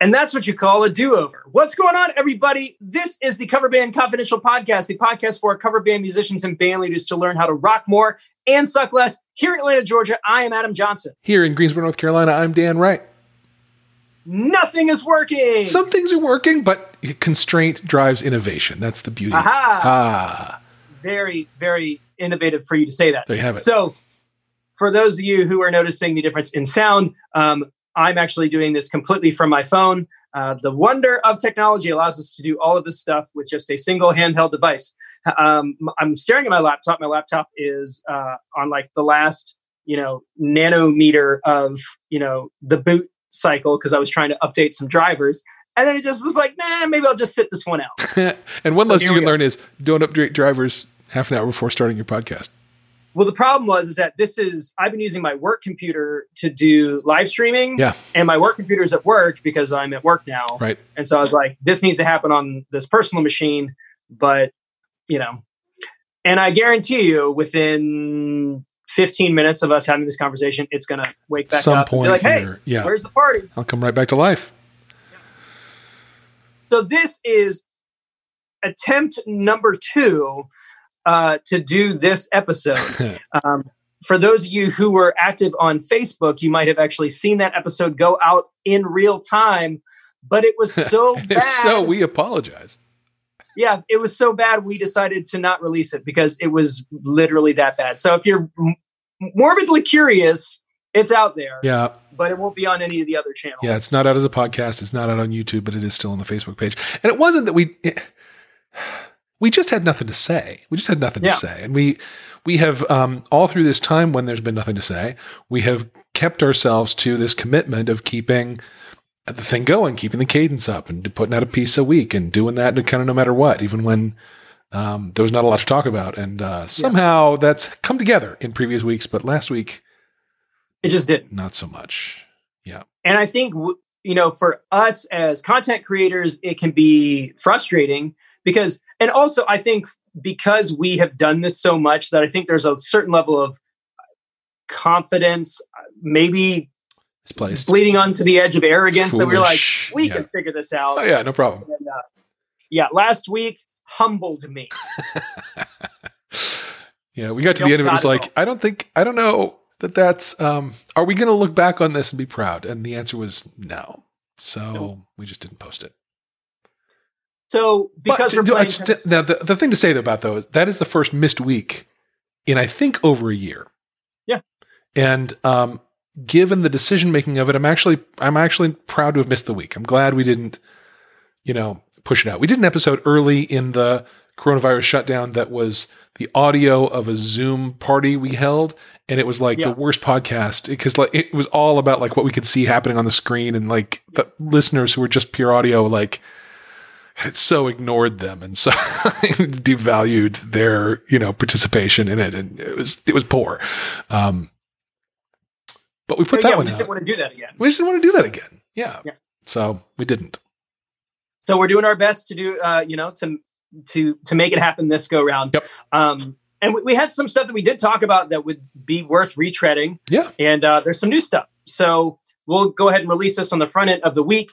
And that's what you call a do over. What's going on, everybody? This is the Cover Band Confidential Podcast, the podcast for cover band musicians and band leaders to learn how to rock more and suck less. Here in Atlanta, Georgia, I am Adam Johnson. Here in Greensboro, North Carolina, I'm Dan Wright. Nothing is working. Some things are working, but constraint drives innovation. That's the beauty. Aha. Ah, Very, very innovative for you to say that. there you have it. So, for those of you who are noticing the difference in sound, um, I'm actually doing this completely from my phone. Uh, the wonder of technology allows us to do all of this stuff with just a single handheld device. Um, I'm staring at my laptop. My laptop is uh, on like the last, you know, nanometer of, you know, the boot cycle because I was trying to update some drivers. And then it just was like, nah, maybe I'll just sit this one out. and one lesson you can learn is don't update drivers half an hour before starting your podcast. Well, the problem was is that this is I've been using my work computer to do live streaming. Yeah. And my work computer is at work because I'm at work now. Right. And so I was like, this needs to happen on this personal machine, but you know, and I guarantee you within 15 minutes of us having this conversation, it's gonna wake back Some up point like, hey, here. Yeah. where's the party? I'll come right back to life. So this is attempt number two uh, to do this episode. Um, for those of you who were active on Facebook, you might have actually seen that episode go out in real time, but it was so bad. if so, we apologize. yeah, it was so bad we decided to not release it because it was literally that bad. So if you're morbidly curious, it's out there, Yeah. but it won't be on any of the other channels. Yeah, it's not out as a podcast. It's not out on YouTube, but it is still on the Facebook page. And it wasn't that we we just had nothing to say. We just had nothing Yeah. to say, and we we have um, all through this time when there's been nothing to say, we have kept ourselves to this commitment of keeping the thing going, keeping the cadence up, and putting out a piece a week, and doing that kind of no matter what, even when. Um, there was not a lot to talk about, and uh, somehow that's come together in previous weeks, but last week It just didn't. not so much. Yeah, And I think, w- you know, for us as content creators, it can be frustrating because, and also I think because we have done this so much that I think there's a certain level of confidence, maybe misplaced. bleeding onto the edge of arrogance that we're like, we Yeah. can figure this out. Oh yeah, no problem. And, uh, yeah, last week humbled me. Yeah, we got to the end of it. It was like. I don't think, I don't know that that's, um, are we going to look back on this and be proud? And the answer was no. So we just didn't post it. So because But we're to- playing, to- to- now, the, the thing to say about though is that is the first missed week in, I think, over a year. Yeah. And, um, given the decision making of it, I'm actually, I'm actually proud to have missed the week. I'm glad we didn't, you know, push it out. We did an episode early in the coronavirus shutdown that was the audio of a Zoom party we held, and it was like Yeah. the worst podcast because like it was all about like what we could see happening on the screen, and like the listeners who were just pure audio like it so ignored them and so devalued their you know participation in it, and it was it was poor. Um, but we put yeah, that we one just out. didn't want to do that again. We just didn't want to do that again. Yeah. Yeah. So we didn't. So we're doing our best to do, uh, you know, to to to make it happen this go round. Yep. Um, and we, we had some stuff that we did talk about that would be worth retreading. Yeah. And uh, there's some new stuff. So we'll go ahead and release this on the front end of the week.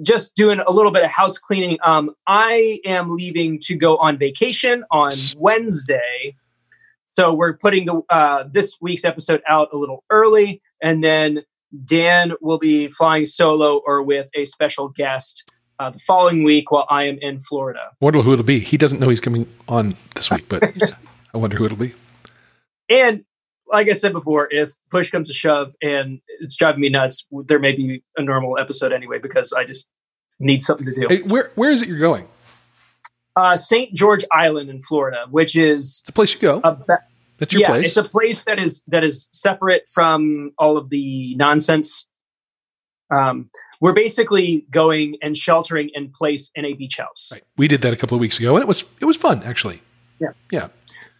Just doing a little bit of house cleaning. Um, I am leaving to go on vacation on Wednesday. So we're putting the uh, this week's episode out a little early, and then Dan will be flying solo or with a special guest uh, the following week while I am in Florida. Wonder who it'll be. He doesn't know he's coming on this week, but I wonder who it'll be. And like I said before, if push comes to shove and it's driving me nuts, there may be a normal episode anyway because I just need something to do. Hey, where where is it you're going? Uh, St. George Island in Florida, which is It's the place you go. ba- That's your yeah, place. it's a place that is that is separate from all of the nonsense. Um, we're basically going and sheltering in place in a beach house. Right. We did that a couple of weeks ago, and it was it was fun actually. Yeah. Yeah.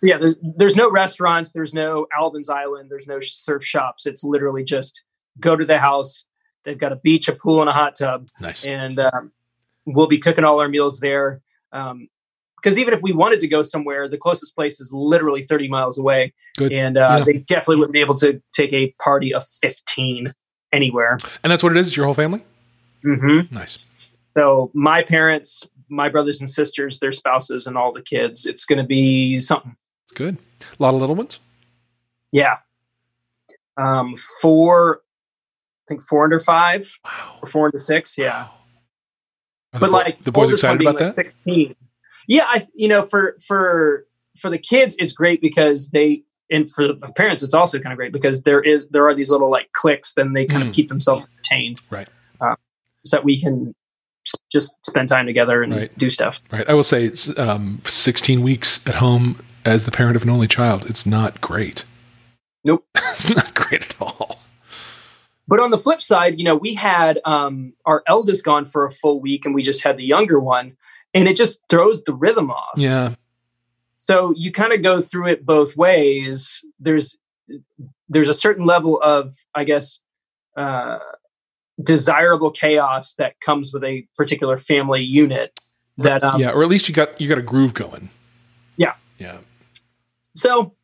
Yeah, there, there's no restaurants, there's no Albans Island, there's no surf shops. It's literally just go to the house. They've got a beach, a pool, and a hot tub, Nice. and um, we'll be cooking all our meals there. Um, because even if we wanted to go somewhere, the closest place is literally 30 miles away, Good. and uh, Yeah. they definitely wouldn't be able to take a party of 15 anywhere. And that's what it is. It's your whole family. Mm-hmm. Nice. So my parents, my brothers and sisters, their spouses, and all the kids. It's going to be something. Good. A lot of little ones. Yeah. Um, four, I think four under five Wow. or four under six. Yeah. Wow. The but like the boys excited about like, that? 16 yeah i you know for for for the kids it's great because they and for the parents it's also kind of great because there is there are these little like cliques then they kind Mm. of keep themselves entertained Right. uh, so that we can just spend time together and Right. do stuff Right. I will say um, 16 weeks at home as the parent of an only child. It's not great. Nope. it's not great at all. but on the flip side you know we had um our eldest gone for a full week and we just had the younger one and it just throws the rhythm off Yeah. so you kind of go through it both ways there's there's a certain level of i guess uh, desirable chaos that comes with a particular family unit that um, yeah. Or at least you got you got a groove going. Yeah. Yeah. So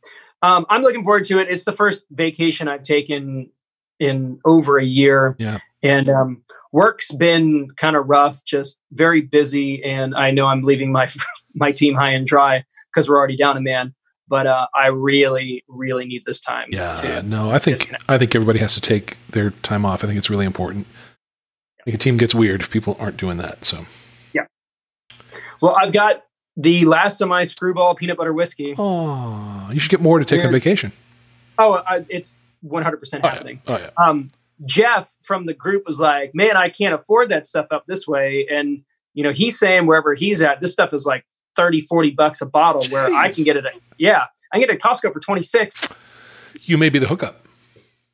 um, i'm looking forward to it it's the first vacation i've taken in over a year Yeah. and um, work's been kind of rough just very busy and i know i'm leaving my my team high and dry because we're already down a man but uh, i really really need this time Yeah. No, I think disconnect. I think everybody has to take their time off. I think it's really important. I think a team gets weird if people aren't doing that. So Yeah. well i've got the last of my Skrewball peanut butter whiskey Oh, you should get more to take on Dude. vacation. oh I, it's 100% Oh, yeah. happening Oh, yeah. um, Jeff from the group was like, "Man, I can't afford that stuff up this way." And you know, he's saying wherever he's at, this stuff is like 30, 40 bucks a bottle. Where I can get it, at, yeah, I can get it at Costco for twenty six. You may be the hookup.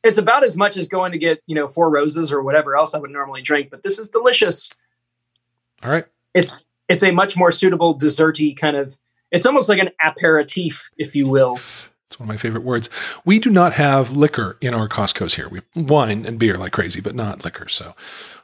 It's about as much as going to get you know four roses or whatever else I would normally drink. But this is delicious. All right. It's it's a much more suitable desserty kind of. It's almost like an aperitif, if you will. It's one of my favorite words. We do not have liquor in our Costco's here. We wine and beer like crazy, but not liquor. So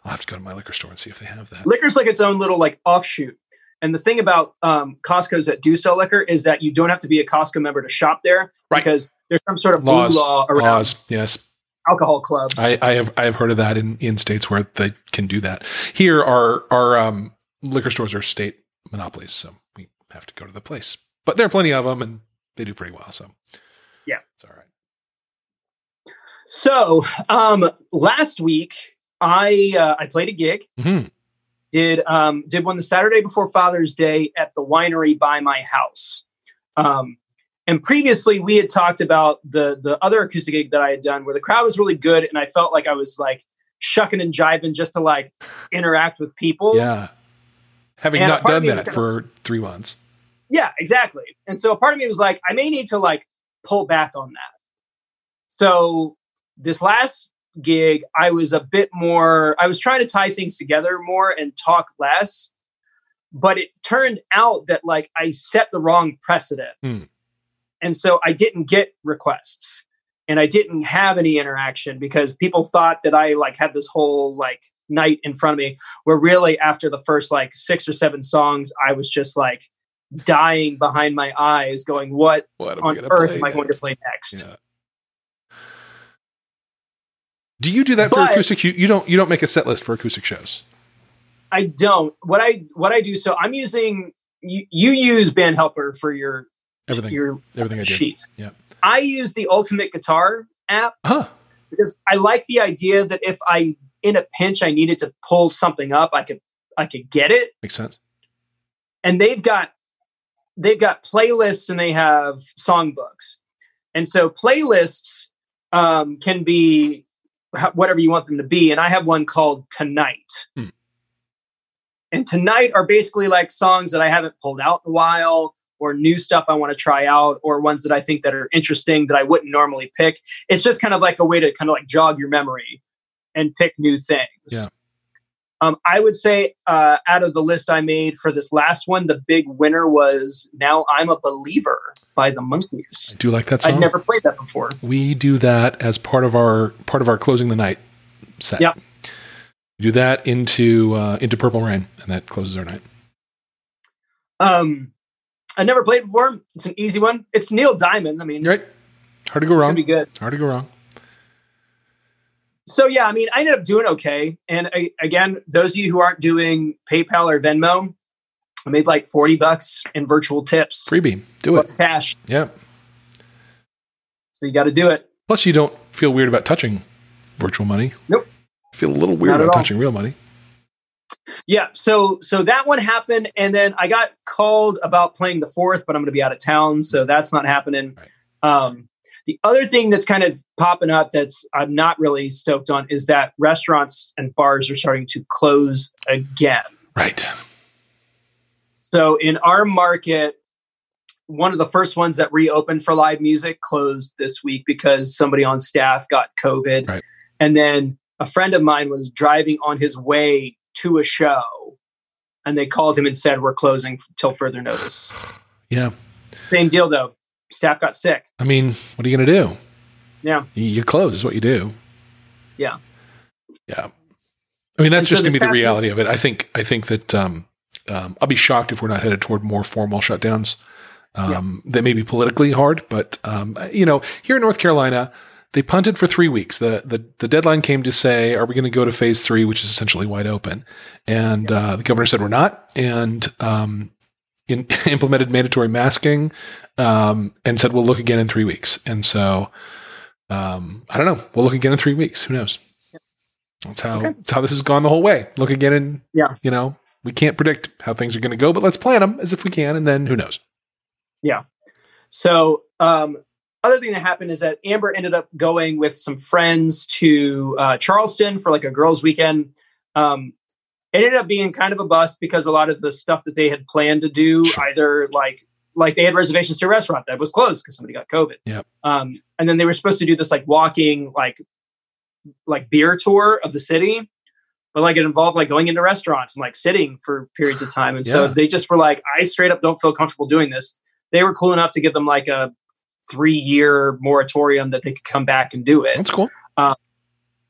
I'll have to go to my liquor store and see if they have that. liquor's like its own little like offshoot. And the thing about um, Costco's that do sell liquor is that you don't have to be a Costco member to shop there Right. because there's some sort of Laws. law around Laws, yes. alcohol clubs. I, I have I have heard of that in, in states where they can do that. Here, our our um, liquor stores are state monopolies, so we have to go to the place. But there are plenty of them, and they do pretty well. So Yeah. it's all right. so um, last week I uh, I played a gig. hmm Did um, did one the Saturday before Father's Day at the winery by my house. Um, and previously we had talked about the the other acoustic gig that I had done where the crowd was really good and I felt like I was like shucking and jiving just to like interact with people. Yeah, having And not done was that for three months. Yeah, exactly. And so a part of me was like, I may need to like pull back on that. So this last gig, I was a bit more, I was trying to tie things together more and talk less. But it turned out that like I set the wrong precedent. Hmm. And so I didn't get requests and I didn't have any interaction because people thought that I like had this whole like night in front of me where really after the first like six or seven songs, I was just like dying behind my eyes going, what What on earth am I going to next? play next? Yeah. Do you do that for acoustic? You, you don't you don't make a set list for acoustic shows. I don't. What I what I do. So I'm using you. You use Band Helper for your Everything, your everything I do. sheets. Yeah. I use the Ultimate Guitar app Huh? because I like the idea that if I in a pinch I needed to pull something up, I could I could get it. Makes sense. And they've got they've got playlists and they have songbooks. And so playlists um, can be whatever you want them to be. And I have one called Tonight. Hmm. And Tonight are basically like songs that I haven't pulled out in a while or new stuff I want to try out or ones that I think that are interesting that I wouldn't normally pick. It's just kind of like a way to kind of like jog your memory and pick new things. Yeah. Um, I would say uh, out of the list I made for this last one, the big winner was "Now I'm a Believer" by the Monkees. I do like that song. I'd never played that before. we do that as part of our part of our closing the night set. Yeah, We do that into uh, into Purple Rain, and that closes our night. Um, I never played before. It's an easy one. It's Neil Diamond. I mean, right. Hard to go wrong. be good. Hard to go wrong. so yeah, I mean, I ended up doing okay. And I, again, those of you who aren't doing PayPal or Venmo, I made like forty bucks in virtual tips. Freebie, do Plus it. cash. Yeah. So you got to do it. Plus, you don't feel weird about touching virtual money. Nope. Feel a little weird about all. touching real money. Yeah. So so that one happened, and then I got called about playing the fourth, but I'm going to be out of town, so that's not happening. Right. Um, the other thing that's kind of popping up that's I'm not really stoked on is that restaurants and bars are starting to close again. Right. So in our market, one of the first ones that reopened for live music closed this week because somebody on staff got COVID. Right. And then a friend of mine was driving on his way to a show and they called him and said, We're closing till further notice. Yeah. Same deal though. Staff got sick. I mean, what are you going to do? Yeah. You, close is what you do. Yeah. Yeah. I mean, that's And so just going the to be the reality of it. I think, I think that, um, um, I'll be shocked if we're not headed toward more formal shutdowns. Um, that may be politically hard, but, um, you know, here in North Carolina, they punted for three weeks. The, the, the deadline came to say, are we going to go to phase three, which is essentially wide open? And, uh, the governor said, we're not. And, um, in, implemented mandatory masking, um, and said, we'll look again in three weeks. And so, um, I don't know. We'll look again in three weeks. Who knows? That's how, Okay. that's how this has gone the whole way. Look again in, Yeah. you know, we can't predict how things are going to go, but let's plan them as if we can. And then who knows? Yeah. So, um, other thing that happened is that Amber ended up going with some friends to uh, Charleston for like a girls' weekend. Um, it ended up being kind of a bust because a lot of the stuff that they had planned to do, either like like they had reservations to a restaurant that was closed because somebody got COVID. Yep. Um, and then they were supposed to do this like walking like like beer tour of the city, but like it involved like going into restaurants and like sitting for periods of time. And so they just were like, I straight up don't feel comfortable doing this. They were cool enough to give them like a three year moratorium that they could come back and do it. That's cool.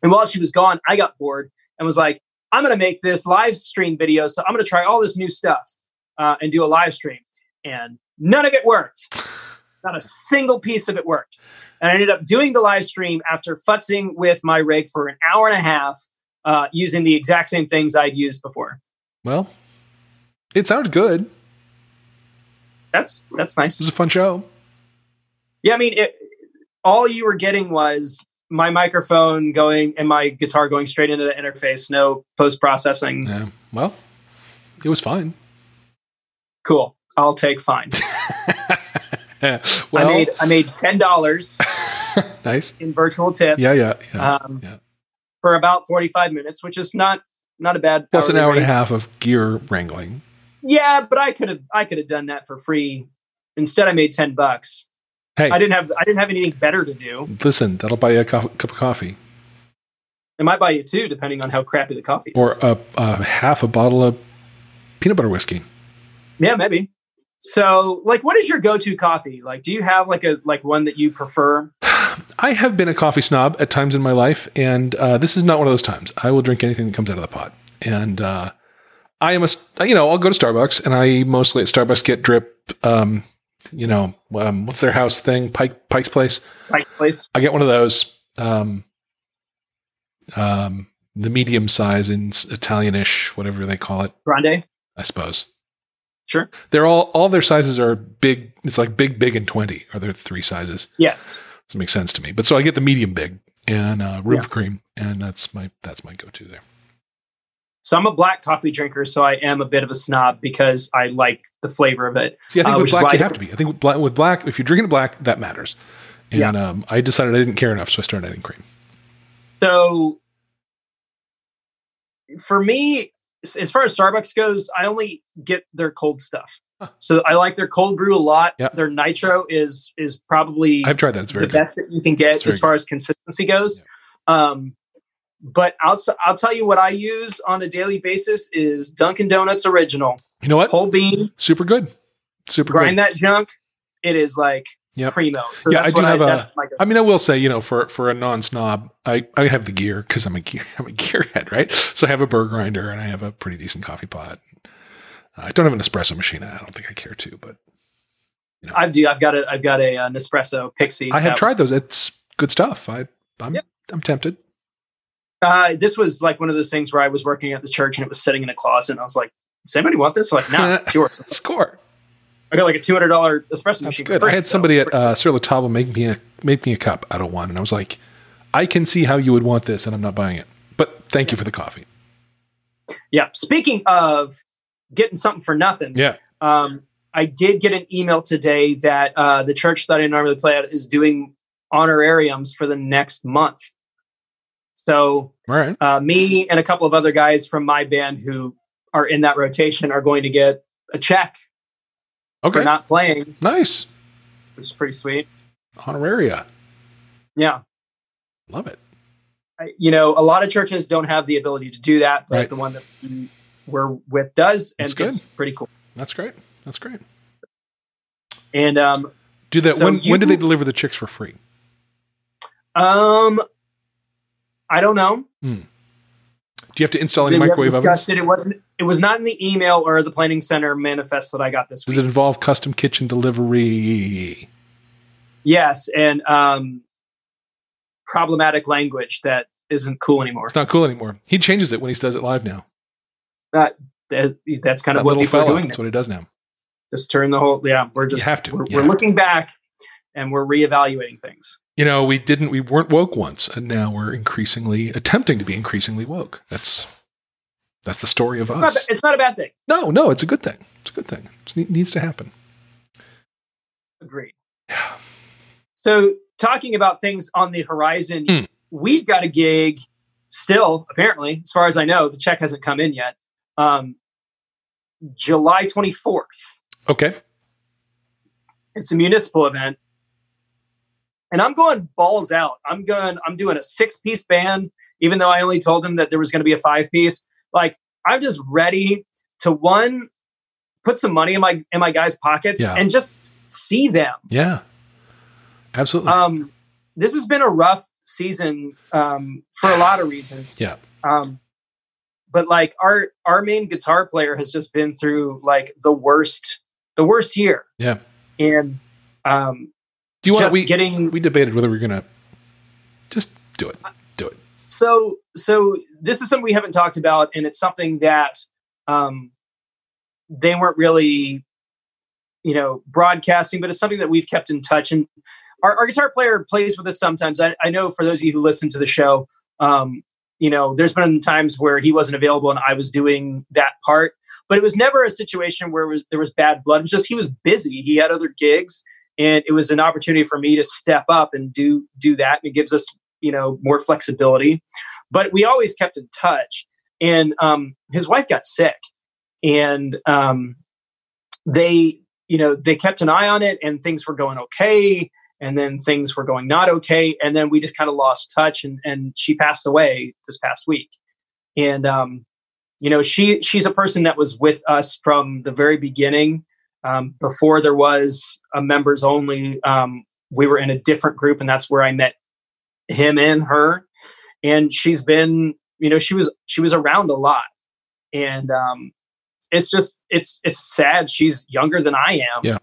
And while she was gone, I got bored and was like, I'm going to make this live stream video. So I'm going to try all this new stuff uh, and do a live stream. And none of it worked. Not a single piece of it worked. And I ended up doing the live stream after futzing with my rig for an hour and a half uh, using the exact same things I'd used before. Well, it sounded good. That's that's nice. This nice. was a fun show. Yeah, I mean, it, all you were getting was my microphone going and my guitar going straight into the interface, no post processing. Yeah. Well, it was fine. Cool. I'll take fine. well, I made I made ten dollars nice. in virtual tips. Yeah, yeah, yeah. Um, yeah. For about forty five minutes, which is not not a bad. Plus an hour and a half of gear wrangling. Yeah, but I could have I could have done that for free. Instead, I made ten bucks. Hey, I didn't have I didn't have anything better to do. listen, that'll buy you a co- cup of coffee It might buy you two, depending on how crappy the coffee is. or a, a half a bottle of peanut butter whiskey. yeah, maybe. So, like, what is your go to coffee? Like, do you have like a like one that you prefer? I have been a coffee snob at times in my life, and uh, this is not one of those times. I will drink anything that comes out of the pot, and uh, I am a you know I'll go to Starbucks, and I mostly at Starbucks get drip. Um, you know um, what's their house thing? Pike Pike's Place. Like, place. I get one of those. Um, um, the medium size in Italianish, whatever they call it, Grande. I suppose. Sure. They're all all their sizes are big. It's like big, big, and twenty are their three sizes. Yes. Doesn't make sense to me. But so I get the medium big and uh, room Yeah. for cream, and that's my that's my go to there. So I'm a black coffee drinker, so I am a bit of a snob because I like the flavor of it. See, I think Uh, with black you have to be. I think with black, with black, if you're drinking black, that matters. And um, I decided I didn't care enough, so I started adding cream. So for me, as far as Starbucks goes, I only get their cold stuff. Huh. So I like their cold brew a lot. Yep. Their nitro is is probably I've tried that; it's very the good. best that you can get as far as consistency goes. Um, but I'll, I'll tell you what I use on a daily basis is Dunkin' Donuts original You know what? whole bean. Super good, super Grind good. that junk. It is like Yep. primo. So Yeah, that's I do have a- my mean, I will say, you know, for for a non snob, I, I have the gear because I'm a gear I'm a gearhead, right? So I have a burr grinder and I have a pretty decent coffee pot. I don't have an espresso machine. I don't think I care to, but you know. I do. I've got a. I've got a, uh Nespresso Pixie. I have tried those. It's good stuff. I I'm Yep. I'm tempted. Uh, this was like one of those things where I was working at the church and it was sitting in a closet, and I was like, "Does anybody want this?" I'm like, no, it's yours. Score. I got like a two hundred dollar espresso machine. for good. I had so- somebody at uh, Sur La Table make me a make me a cup out of one, and I was like, I can see how you would want this, and I'm not buying it. But thank you for the coffee. yeah. Speaking of getting something for nothing, Yeah. um, I did get an email today that uh, the church that I normally play at is doing honorariums for the next month. So right. uh, me and a couple of other guys from my band who are in that rotation are going to get a check Okay. for not playing, nice. which is pretty sweet. Honoraria. Yeah. Love it. I- you know, a lot of churches don't have the ability to do that, but Right. the one that we- we're with does, and That's good. it's pretty cool. That's great. That's great. And um, Do that. So when when do they deliver the chicks for free? um, I don't know. Do you have to install any microwave ovens? It. it wasn't. It was not in the email or the planning center manifest that I got this Does week. it involve custom kitchen delivery? yes, and um, problematic language that isn't cool anymore. It's not cool anymore. He changes it when he does it live now. That, that- that's kind That of what people are doing. That's now. what he does now. Just turn the whole. Yeah, we're just have to. We're, You we're looking back, and we're reevaluating things. You know, we didn't. We weren't woke once, and now we're increasingly attempting to be increasingly woke. That's that's the story of It's not. us. It's not a bad thing. No, no, it's a good thing. It's a good thing. It needs to happen. Agreed. Yeah. So, talking about things on the horizon, Hmm. we've got a gig still, apparently, as far as I know, the check hasn't come in yet. Um, July 24th. Okay. It's a municipal event. And I'm going balls out. I'm going, I'm doing a six piece band, even though I only told him that there was going to be a five piece. Like, I'm just ready to one, put some money in my in my guys' pockets Yeah. and just see them. Yeah. Absolutely. Um, this has been a rough season um, for a lot of reasons. Yeah. Um, but like our our main guitar player has just been through like the worst the worst year. Yeah. And um, Do you want we getting we debated whether we are gonna just do it. Do it. so so this is something we haven't talked about, and it's something that um, they weren't really you know broadcasting, but it's something that we've kept in touch. And our, our guitar player plays with us sometimes. I, I know for those of you who listen to the show, um, you know, there's been times where he wasn't available and I was doing that part, but it was never a situation where it was, there was bad blood. It was just he was busy. He had other gigs, and it was an opportunity for me to step up and do do that. And it gives us you know more flexibility. But we always kept in touch. And um, his wife got sick, and um, they you know they kept an eye on it, and things were going okay and then things were going not okay and then we just kind of lost touch and and she passed away this past week and um you know she she's a person that was with us from the very beginning um, before there was a members only um, we were in a different group and that's where i met him and her. And she's been you know she was she was around a lot. And um it's just it's it's sad. She's younger than i am. Yeah.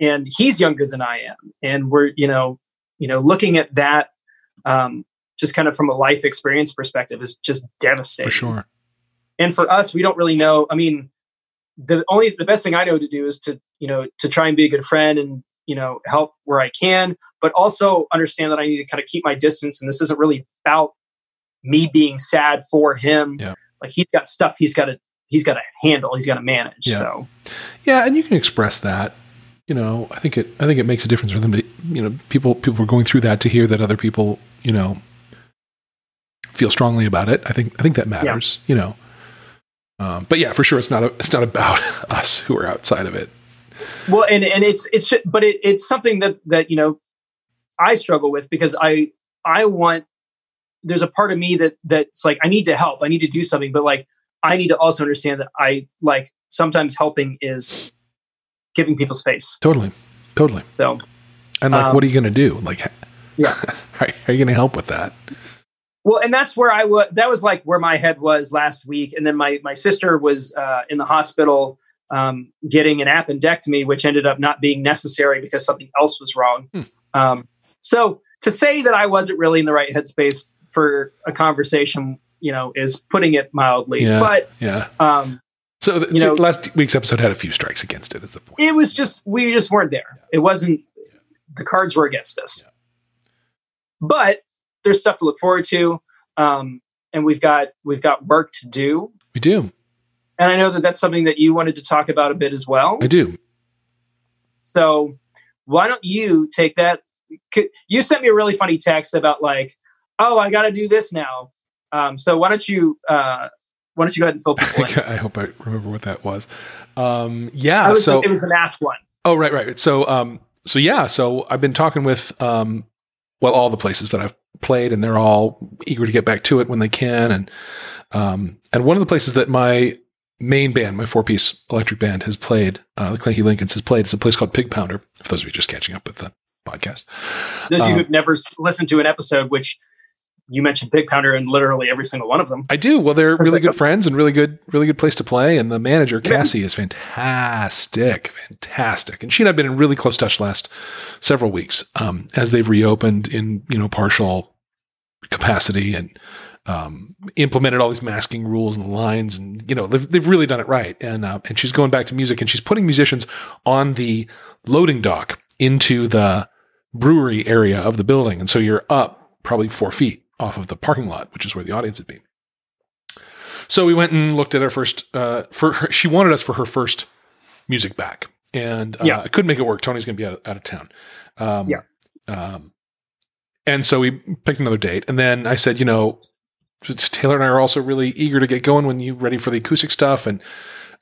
and he's younger than i am. And we're you know you know looking at that um just kind of from a life experience perspective is just devastating. For sure. and for us we don't really know i mean the only the best thing i know to do is to you know to try and be a good friend and you know help where i can but also understand that i need to kind of keep my distance and this isn't really about me being sad for him Yeah. like he's got stuff he's got to he's got to handle he's got to manage Yeah. so Yeah, and you can express that. You know, I think it. I think it makes a difference for them to. You know, people people are going through that to hear that other people. You know, feel strongly about it. I think. I think that matters. You know. Um, but yeah, for sure, it's not. A, it's not about us who are outside of it. well and and it's it's but it, it's something that that you know i struggle with because i i want there's a part of me that that's like i need to help i need to do something but like i need to also understand that i like sometimes helping is giving people space Totally. Totally. so And like, Um, what are you going to do? Like, Yeah. are you going to help with that? Well and that's where i was that was like where my head was last week and then my my sister was uh, in the hospital um, getting an appendectomy which ended up not being necessary because something else was wrong Hmm. um, so to say that I wasn't really in the right headspace for a conversation, you know, is putting it mildly. Yeah. But Yeah. um, So, th- You so know- last week's episode had a few strikes against it. Is the point? it was just we just weren't there. It wasn't the cards were against us. But there's stuff to look forward to, um, and we've got we've got work to do. we do. And I know that that's something that you wanted to talk about a bit as well. I do. So why don't you take that? You sent me a really funny text about like, oh, I got to do this now. Um, so why don't you uh, why don't you go ahead and fill people in? I hope I remember what that was. Um, yeah. I was, so it was an ask one. Oh, right, right. So, um, so yeah, so I've been talking with, um, well, all the places that I've played, and they're all eager to get back to it when they can. And, um, and one of the places that my main band, my four piece electric band, has played, uh, the Clanky Lincolns has played, is a place called Pig Pounder. For those of you just catching up with the podcast, Those of you Um, who've never listened to an episode, which you mentioned Pig Pounder and literally every single one of them. I do. Well, they're really good friends and really good, really good place to play. And the manager Yeah. Cassie is fantastic, fantastic. And she and I've been in really close touch last several weeks um, as they've reopened in you know partial capacity and um, implemented all these masking rules and lines. And you know they've they've really done it right. And uh, and she's going back to music and she's putting musicians on the loading dock into the brewery area of the building. And so you're up probably four feet off of the parking lot, which is where the audience would be. So we went and looked at our first. Uh, for her, she wanted us for her first music back, and uh, Yeah. I couldn't make it work. Tony's going to be out, out of town. Um, Yeah. Um, and so we picked another date, and then I said, you know, Taylor and I are also really eager to get going when you ready for the acoustic stuff, and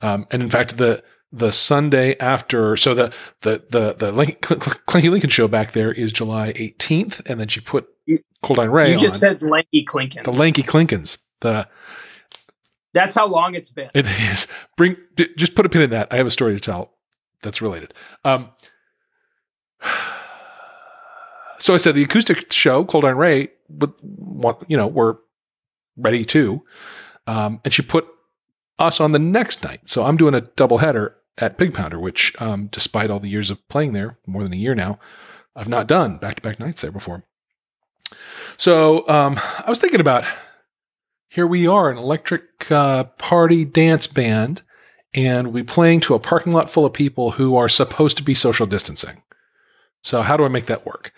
um, and in fact the the Sunday after, so the the the the Link, Clanky Lincoln show back there is July 18th, and then she put Cold Iron Ray you just said Lanky Clinkins. the Lanky Clinkins. The That's how long it's been. it is bring just put a pin in that. I have a story to tell that's related. Um, so I said the acoustic show, Cold Iron Ray, would want you know we're ready too, um, and she put us on the next night. So I'm doing a double header at Pig Pounder, which, um, despite all the years of playing there, more than a year now, I've not done back to back nights there before. So um, I was thinking about here we are, an electric uh, party dance band, and we playing to a parking lot full of people who are supposed to be social distancing. So how do I make that work?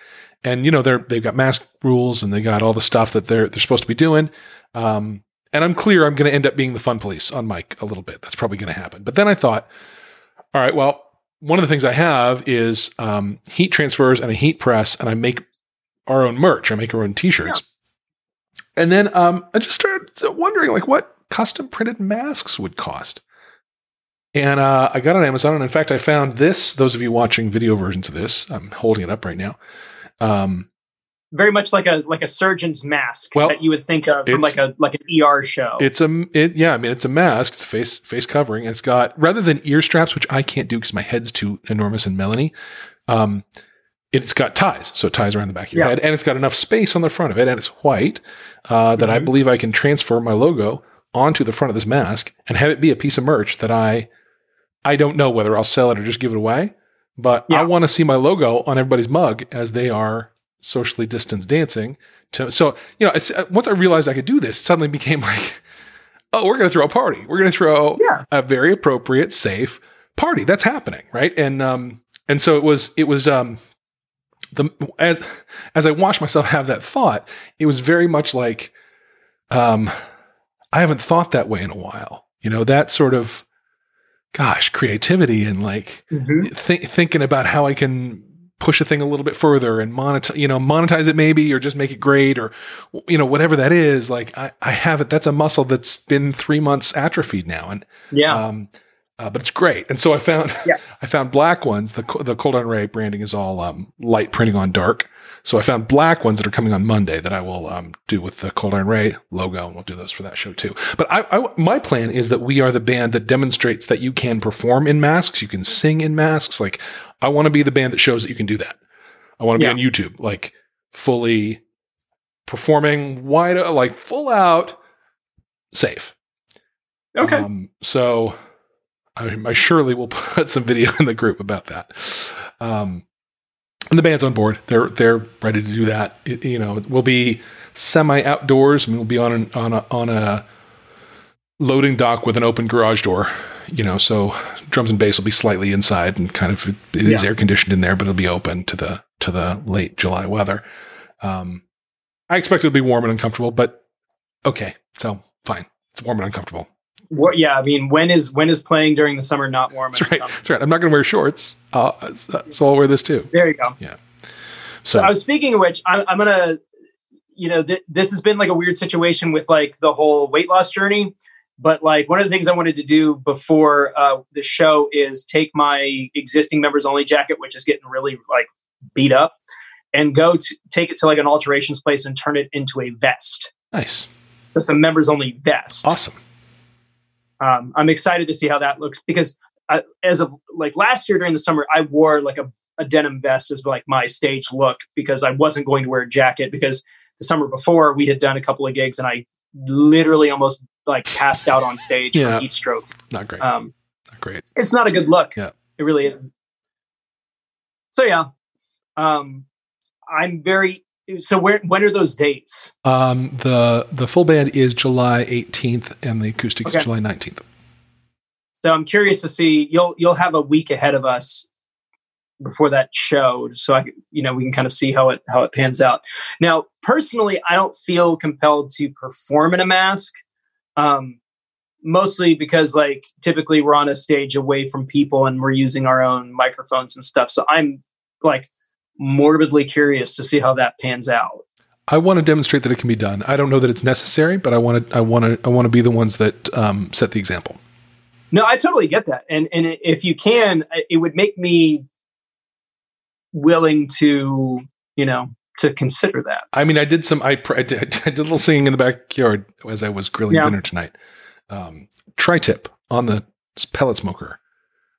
And you know they're they've got mask rules and they got all the stuff that they're they're supposed to be doing. Um, and I'm clear I'm going to end up being the fun police on mic a little bit. That's probably going to happen. But then I thought, all right, well, one of the things I have is um, heat transfers and a heat press, and I make our own merch. I make our own T-shirts. And then um, I just started wondering, like, what custom printed masks would cost. And uh, I got on Amazon, and in fact, I found this. Those of you watching video versions of this, I'm holding it up right now. Um, Very much like a like a surgeon's mask Well, that you would think of from like a like an ER show. It's a it yeah, I mean it's a mask, it's a face face covering. and It's got rather than ear straps, which I can't do because my head's too enormous and melony. Um, it's got ties, so it ties around the back of your Yeah. head, and it's got enough space on the front of it, and it's white uh, that I Mhm. believe I can transfer my logo onto the front of this mask and have it be a piece of merch that I I don't know whether I'll sell it or just give it away, but I want to see my logo on everybody's mug as they are socially distanced dancing. To, so you know, it's, uh, once I realized I could do this, it suddenly became like, oh, we're going to throw a party. We're going to throw Yeah. a very appropriate, safe party. That's happening, right? And um, and so it was it was um, the as as I watched myself have that thought, it was very much like, um, I haven't thought that way in a while. You know, that sort of, gosh, creativity and like Mhm. th- thinking about how I can push a thing a little bit further and monetize, you know, monetize it maybe, or just make it great, or you know, whatever that is. Like I, I have it. That's a muscle that's been three months atrophied now, and Yeah. um, uh, but it's great. And so I found, Yeah. I found black ones. The the Cold Iron Ray branding is all um, light printing on dark. So I found black ones that are coming on Monday that I will um, do with the Cold Iron Ray logo, and we'll do those for that show too. But I, I, my plan is that we are the band that demonstrates that you can perform in masks, you can sing in masks. Like I want to be the band that shows that you can do that. I want to Yeah. be on YouTube, like fully performing wide, like full out, safe. okay. Um, so I, I surely will put some video in the group about that. Um, And the band's on board. They're they're ready to do that. It, you know, we'll be semi outdoors. I mean, we'll be on an, on a on a loading dock with an open garage door. You know, so drums and bass will be slightly inside and kind of it is Yeah. air conditioned in there, but it'll be open to the to the late July weather. Um, I expect it'll be warm and uncomfortable, but okay, so fine. It's warm and uncomfortable. What, yeah, I mean, when is when is playing during the summer not warm? That's right. That's right. I'm not going to wear shorts, uh, so I'll wear this too. There you go. Yeah. So I was speaking of which, I'm, I'm gonna, you know, th- this has been like a weird situation with like the whole weight loss journey. But like one of the things I wanted to do before uh, the show is take my existing members only jacket, which is getting really like beat up, and go to take it to like an alterations place and turn it into a vest. nice, So it's a members only vest. awesome. Um, I'm excited to see how that looks because I, as of like last year during the summer, I wore like a, a denim vest as like my stage look because I wasn't going to wear a jacket because the summer before we had done a couple of gigs and I literally almost like passed out on stage Yeah. from heat stroke. Not great. Um, not great. it's not a good look. Yeah. It really isn't. So yeah, um, I'm very. So where when are those dates? Um, the the full band is July 18th, and the acoustic Okay. is July 19th. So I'm curious to see. You'll you'll have a week ahead of us before that show, so I you know we can kind of see how it how it pans out. Now, personally, I don't feel compelled to perform in a mask, um, mostly because like typically we're on a stage away from people and we're using our own microphones and stuff. So I'm like morbidly curious to see how that pans out. I want to demonstrate that it can be done. I don't know that it's necessary, but I want to. I want to. I want to be the ones that um, set the example. No, I totally get that, and and if you can, it would make me willing to you know to consider that. I mean, I did some. I, I, did, I did a little singing in the backyard as I was grilling Yeah. dinner tonight. Um, tri-tip on the pellet smoker.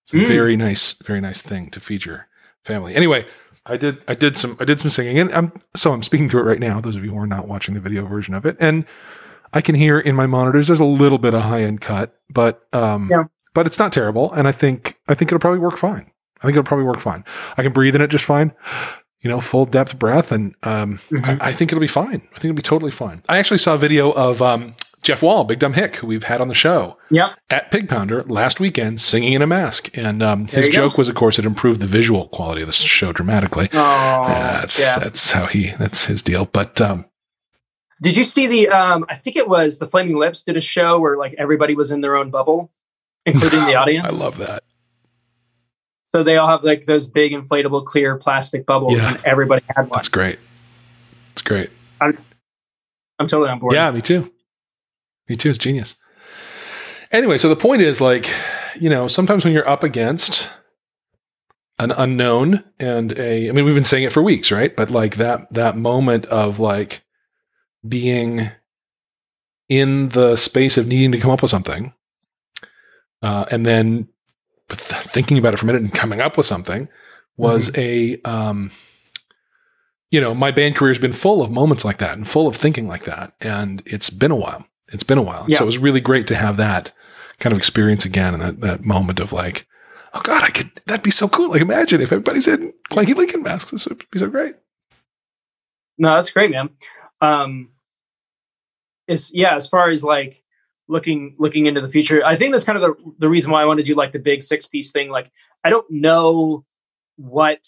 It's a Mm. very nice, very nice thing to feed your family. Anyway, I did. I did some. I did some singing, and I'm so I'm speaking through it right now. Those of you who are not watching the video version of it, and I can hear in my monitors. There's a little bit of high end cut, but um, Yeah. but it's not terrible, and I think I think it'll probably work fine. I think it'll probably work fine. I can breathe in it just fine. You know, full depth breath, and um, Mhm. I, I think it'll be fine. I think it'll be totally fine. I actually saw a video of um, Jeff Wall, Big Dumb Hick, who we've had on the show Yep. at Pig Pounder last weekend, singing in a mask. And um, his joke was, of course, it improved the visual quality of the show dramatically. Oh, Uh, that's yeah. that's how he that's his deal. But um, Did you see the? Um, I think it was the Flaming Lips did a show where like everybody was in their own bubble, including the audience. I love that. So they all have like those big inflatable clear plastic bubbles, Yeah. and everybody had one. That's great. It's great. I'm totally on board. Yeah, me too. Me too. It's genius. Anyway, so the point is like, you know, sometimes when you're up against an unknown and a I mean, we've been saying it for weeks, right? But like that that moment of like being in the space of needing to come up with something, uh, and then thinking about it for a minute and coming up with something was a um, you know, my band career has been full of moments like that and full of thinking like that. And it's been a while. It's been a while. Yeah. So it was really great to have that kind of experience again and that, that moment of like, oh God, I could, that'd be so cool. Like imagine if everybody's in Clanky Lincoln masks. This would be so great. No, that's great, man. Um, is yeah, as far as like looking looking into the future, I think that's kind of the the reason why I want to do like the big six piece thing. Like, I don't know what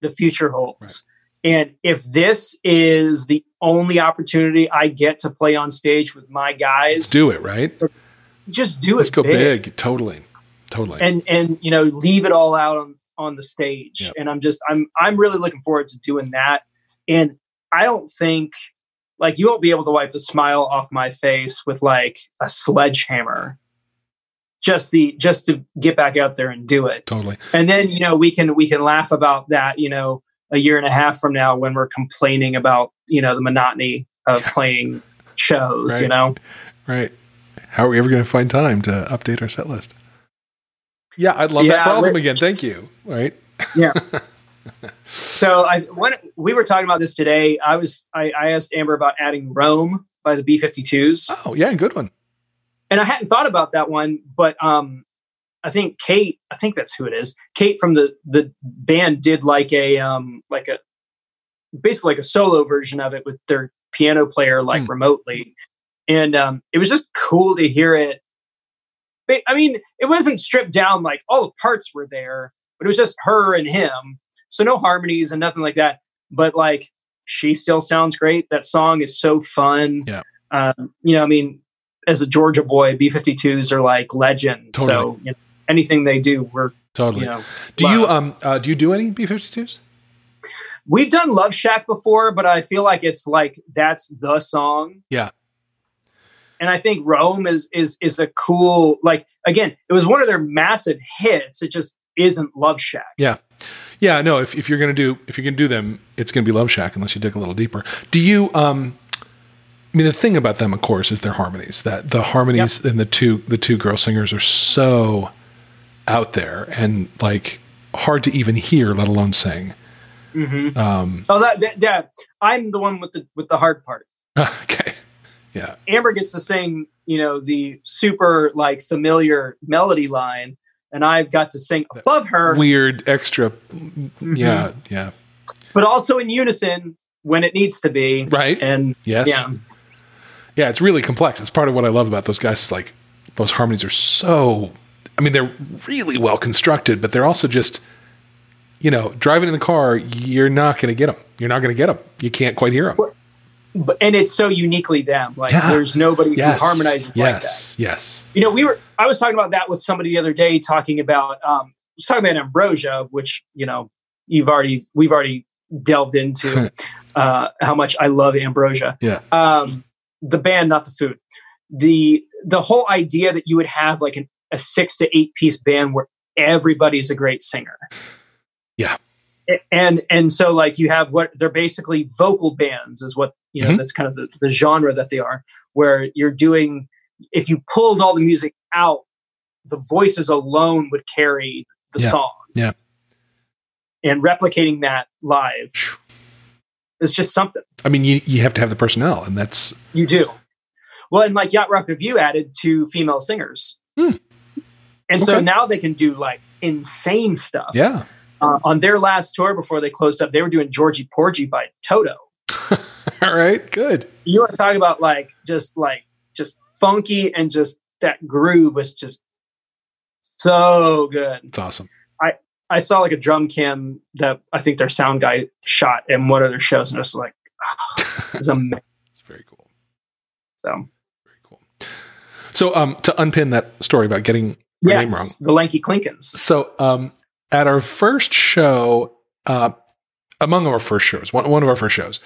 the future holds, and if this is the only opportunity I get to play on stage with my guys, do it, right? just do Let's it go big. big. Totally. Totally. and and you know leave it all out on on the stage Yep. and i'm just i'm i'm really looking forward to doing that and i don't think like you won't be able to wipe the smile off my face with like a sledgehammer just the just to get back out there and do it totally. and then you know we can we can laugh about that you know a year and a half from now when we're complaining about you know the monotony of playing shows you know Right. How are we ever going to find time to update our set list? Yeah, I'd love that problem again. Thank you. Right. Yeah so I when we were talking about this today, I was I, I asked Amber about adding Roam by the B 52s. Oh, yeah. Good one. And I hadn't thought about that one, but um I think Kate, I think that's who it is. Kate from the the band did like a um like a basically like a solo version of it with their piano player like Hmm. remotely, and um, it was just cool to hear it. I mean, it wasn't stripped down like all the parts were there, but it was just her and him, so no harmonies and nothing like that. But like, she still sounds great. That song is so fun. Yeah. Um, you know, I mean, as a Georgia boy, B 52s are like legend. So you know, anything they do, we're, Totally. you know, do you um uh, do you do any B fifty twos? We've done Love Shack before, but I feel like it's like that's the song. Yeah. And I think Roam is is is a cool like again, it was one of their massive hits. It just isn't Love Shack. Yeah. Yeah, no, if, if you're gonna do if you're gonna do them, it's gonna be Love Shack unless you dig a little deeper. Do you um I mean the thing about them of course is their harmonies. That the harmonies in the two the two girl singers are so out there and like hard to even hear, let alone sing. Mm-hmm. Um Oh, that, that yeah, I'm the one with the with the hard part. okay. Yeah. Amber gets to sing, you know, the super like familiar melody line, and I've got to sing above her, Weird extra Mm-hmm. yeah, yeah. but also in unison when it needs to be. Right. And Yes. yeah, Yeah, it's really complex. It's part of what I love about those guys. Is like those harmonies are so. I mean, they're really well constructed, but they're also just, you know, driving in the car. You're not going to get them. You're not going to get them. You can't quite hear them. but and it's so uniquely them. Like Yeah. there's nobody Yes, who harmonizes like that. yes, yes. You know, we were I was talking about that with somebody the other day, talking about um, was talking about ambrosia, which you know you've already we've already delved into uh, how much I love ambrosia. Yeah. Um, the band, not the food. The the whole idea that you would have like an, a six to eight piece band where everybody's a great singer. Yeah. And and so like you have what they're basically vocal bands is what you know Mhm. that's kind of the, the genre that they are where you're doing if you pulled all the music out the voices alone would carry the Yeah. song Yeah. and replicating that live is just something I mean, you you have to have the personnel, and that's you do. Well, and like Yacht Rock Review added two female singers. Hmm. And so now they can do like insane stuff. yeah. Uh, on their last tour before they closed up, they were doing Georgy Porgy by Toto. All right. Good. You want to talk about like just like just funky and just that groove was just so good. It's awesome. I I saw like a drum cam that I think their sound guy shot in one of their shows, and I was like, oh, it's amazing. It's very cool. So Very cool. So, um, to unpin that story about getting my name wrong. Yes, the Lanky Clinkins. So, um, at our first show, uh, among our first shows, one, one of our first shows,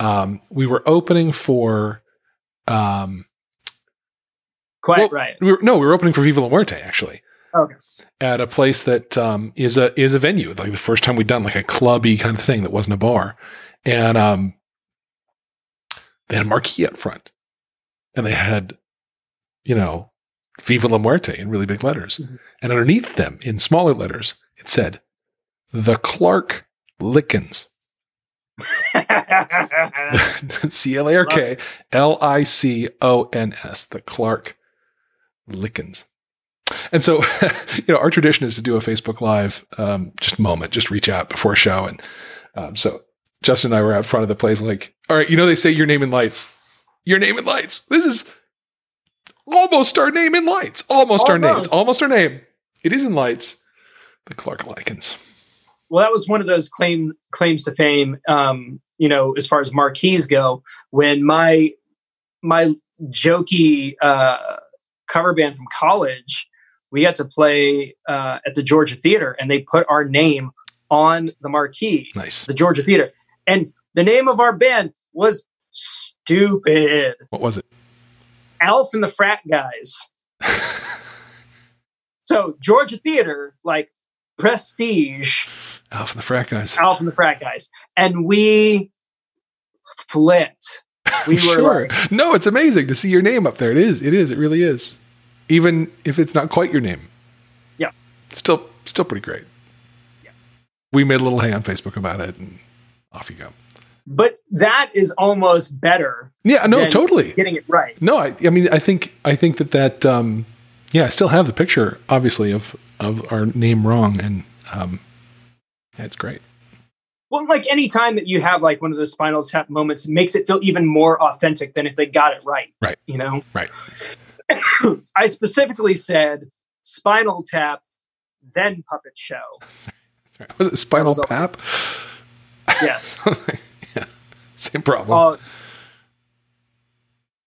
um, we were opening for, um, Quite Well, right. we were, no, we were opening for Viva La Muerte actually. Okay. At a place that um, is a is a venue, like the first time we'd done like a clubby kind of thing that wasn't a bar, and um, they had a marquee up front, and they had, you know, Viva La Muerte in really big letters, Mhm. and underneath them in smaller letters it said, "The Clark Lickens." C L A R K L I C O N S, the Clark Lickens. And so, you know, our tradition is to do a Facebook Live um, just moment, just reach out before a show. And um, so Justin and I were out front of the place, like, all right, you know, they say your name in lights. Your name in lights. This is almost our name in lights. Almost, our names. Almost. Almost our name. It is in lights. The Clark Lickens. well, that was one of those claim claims to fame. Um, you know, as far as marquees go, when my my jokey uh, cover band from college, we had to play uh, at the Georgia Theater, and they put our name on the marquee, Nice. the Georgia Theater, and the name of our band was stupid. What was it? Alf and the Frat Guys. So Georgia Theater, like prestige, Alpha the Frat Guys. Alf and the Frat Guys, and we flipped. We were sure. like, no, it's amazing to see your name up there. It is. It is. It really is. Even if it's not quite your name. Yeah. Still, still pretty great. Yeah. We made a little hang on Facebook about it, and off you go. But that is almost better Yeah. No. Totally. getting it right. No. I. I mean, I think. I think that that. Um, Yeah, I still have the picture, obviously, of of our name wrong, and um, it's great. Well, like any time that you have like one of those spinal tap moments, it makes it feel even more authentic than if they got it right. Right. You know? Right. I specifically said spinal tap, then puppet show. Sorry. Was it Spinal was Tap? Yes. same problem. Uh,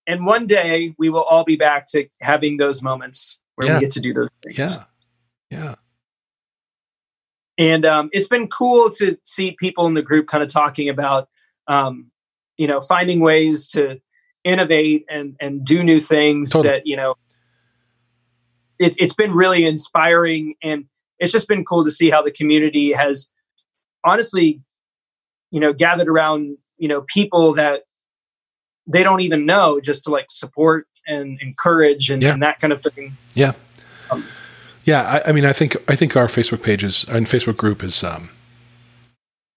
and one day we will all be back to having those moments where Yeah. we get to do those things. yeah, yeah, and um, it's been cool to see people in the group kind of talking about um, you know finding ways to innovate and and do new things Totally. that you know it, it's been really inspiring and it's just been cool to see how the community has honestly you know gathered around you know people that they don't even know just to like support and encourage and, Yeah. and that kind of thing yeah. I, I mean, I think I think our Facebook pages and Facebook group is um,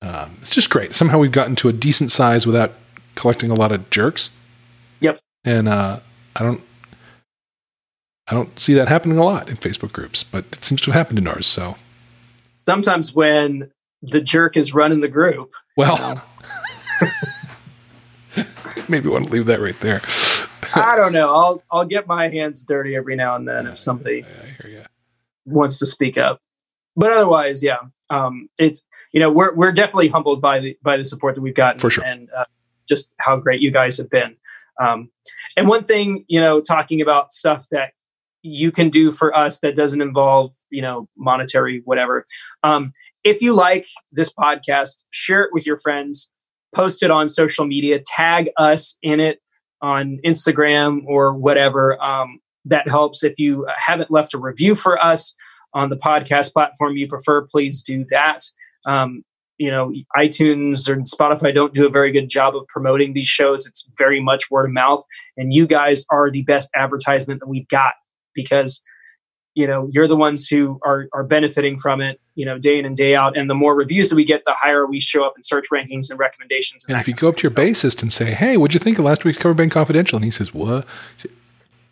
um, it's just great. Somehow we've gotten to a decent size without collecting a lot of jerks. Yep. And uh, I don't, I don't see that happening a lot in Facebook groups, but it seems to have happened in ours. So, sometimes when the jerk is running the group well, maybe want to leave that right there. I don't know. I'll I'll get my hands dirty every now and then if somebody hear wants to speak up. But otherwise, yeah, um, it's you know we're we're definitely humbled by the by the support that we've gotten For sure. and uh, just how great you guys have been. Um, and one thing, you know, talking about stuff that you can do for us that doesn't involve you know monetary whatever. Um, if you like this podcast, share it with your friends, post it on social media, tag us in it on Instagram or whatever. Um, that helps. If you haven't left a review for us on the podcast platform you prefer, please do that. Um, you know, iTunes or Spotify don't do a very good job of promoting these shows. It's very much word of mouth, and you guys are the best advertisement that we've got because you know you're the ones who are are benefiting from it. You know, day in and day out. And the more reviews that we get, the higher we show up in search rankings and recommendations. And that if you go up to your. Bassist and say, "Hey, what'd you think of last week's Cover Band Confidential?" and he says, "What?" You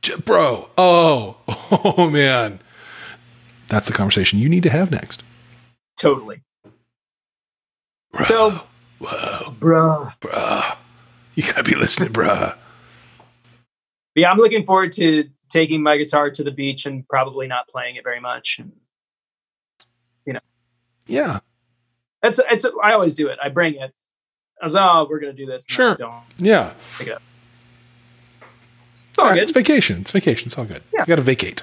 say, Bro, oh, oh man, that's the conversation you need to have next. totally, Bruh, So- whoa, bruh. bruh, you gotta be listening, bro yeah, I'm looking forward to taking my guitar to the beach and probably not playing it very much. And you know. Yeah, It's it's I always do it. I bring it. I was oh we're gonna do this. No, Sure. I don't. yeah. It's all It's good. vacation. It's vacation. It's all good. Yeah. You gotta vacate.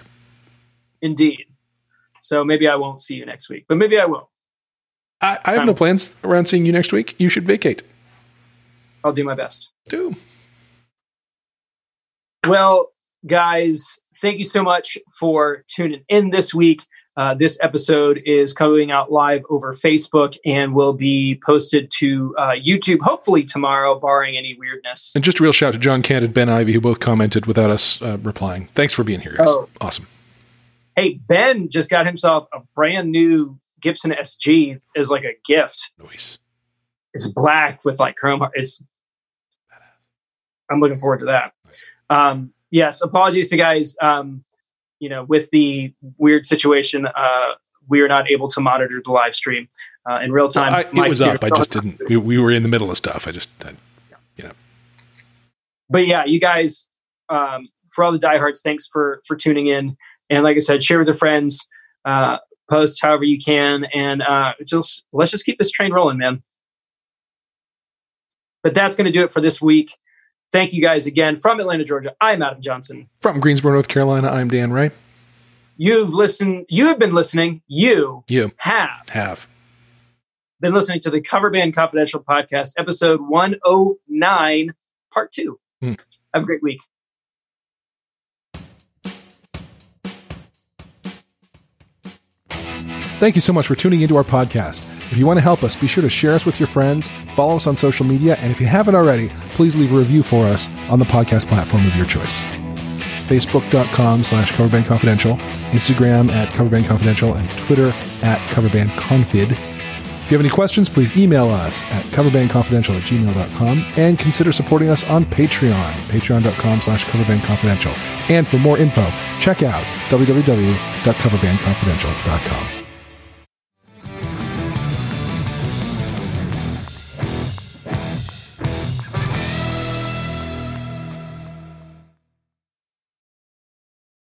Indeed. So maybe I won't see you next week, but maybe I will. I, I have no plans around seeing you next week. You should vacate. I'll do my best. Do Well, guys, thank you so much for tuning in this week. Uh, this episode is coming out live over Facebook and will be posted to uh, YouTube hopefully tomorrow, barring any weirdness. and just a real shout out to John Kent and Ben Ivy who both commented without us uh, replying. Thanks for being here, guys. Oh. Awesome. Hey, Ben just got himself a brand new Gibson SG as like a gift. Noise. It's black with like chrome. It's. I'm looking forward to that. Um, yes, apologies to guys. Um, you know, with the weird situation, uh, we are not able to monitor the live stream uh, in real time. I, it was up. I just didn't. We, we were in the middle of stuff. I just. I, But yeah, you guys, um, for all the diehards, thanks for for tuning in. And like I said, share with your friends. Uh, post however you can, and uh, just let's just keep this train rolling, man. But that's going to do it for this week. Thank you guys again from Atlanta, Georgia. I'm Adam Johnson. from Greensboro, North Carolina. I'm Dan Ray. You've listened. You have been listening. You You have have. been listening to the Cover Band Confidential podcast, episode 109, part two. Hmm. Have a great week. Thank you so much for tuning into our podcast. If you want to help us, be sure to share us with your friends, follow us on social media, and if you haven't already, please leave a review for us on the podcast platform of your choice. Facebook.com slash Coverband Confidential, Instagram at Coverband Confidential, and Twitter at Coverband Confid. If you have any questions, please email us at coverbandconfidential at gmail.com and consider supporting us on Patreon, patreon.com slash coverbandconfidential. And for more info, check out www.coverbandconfidential.com.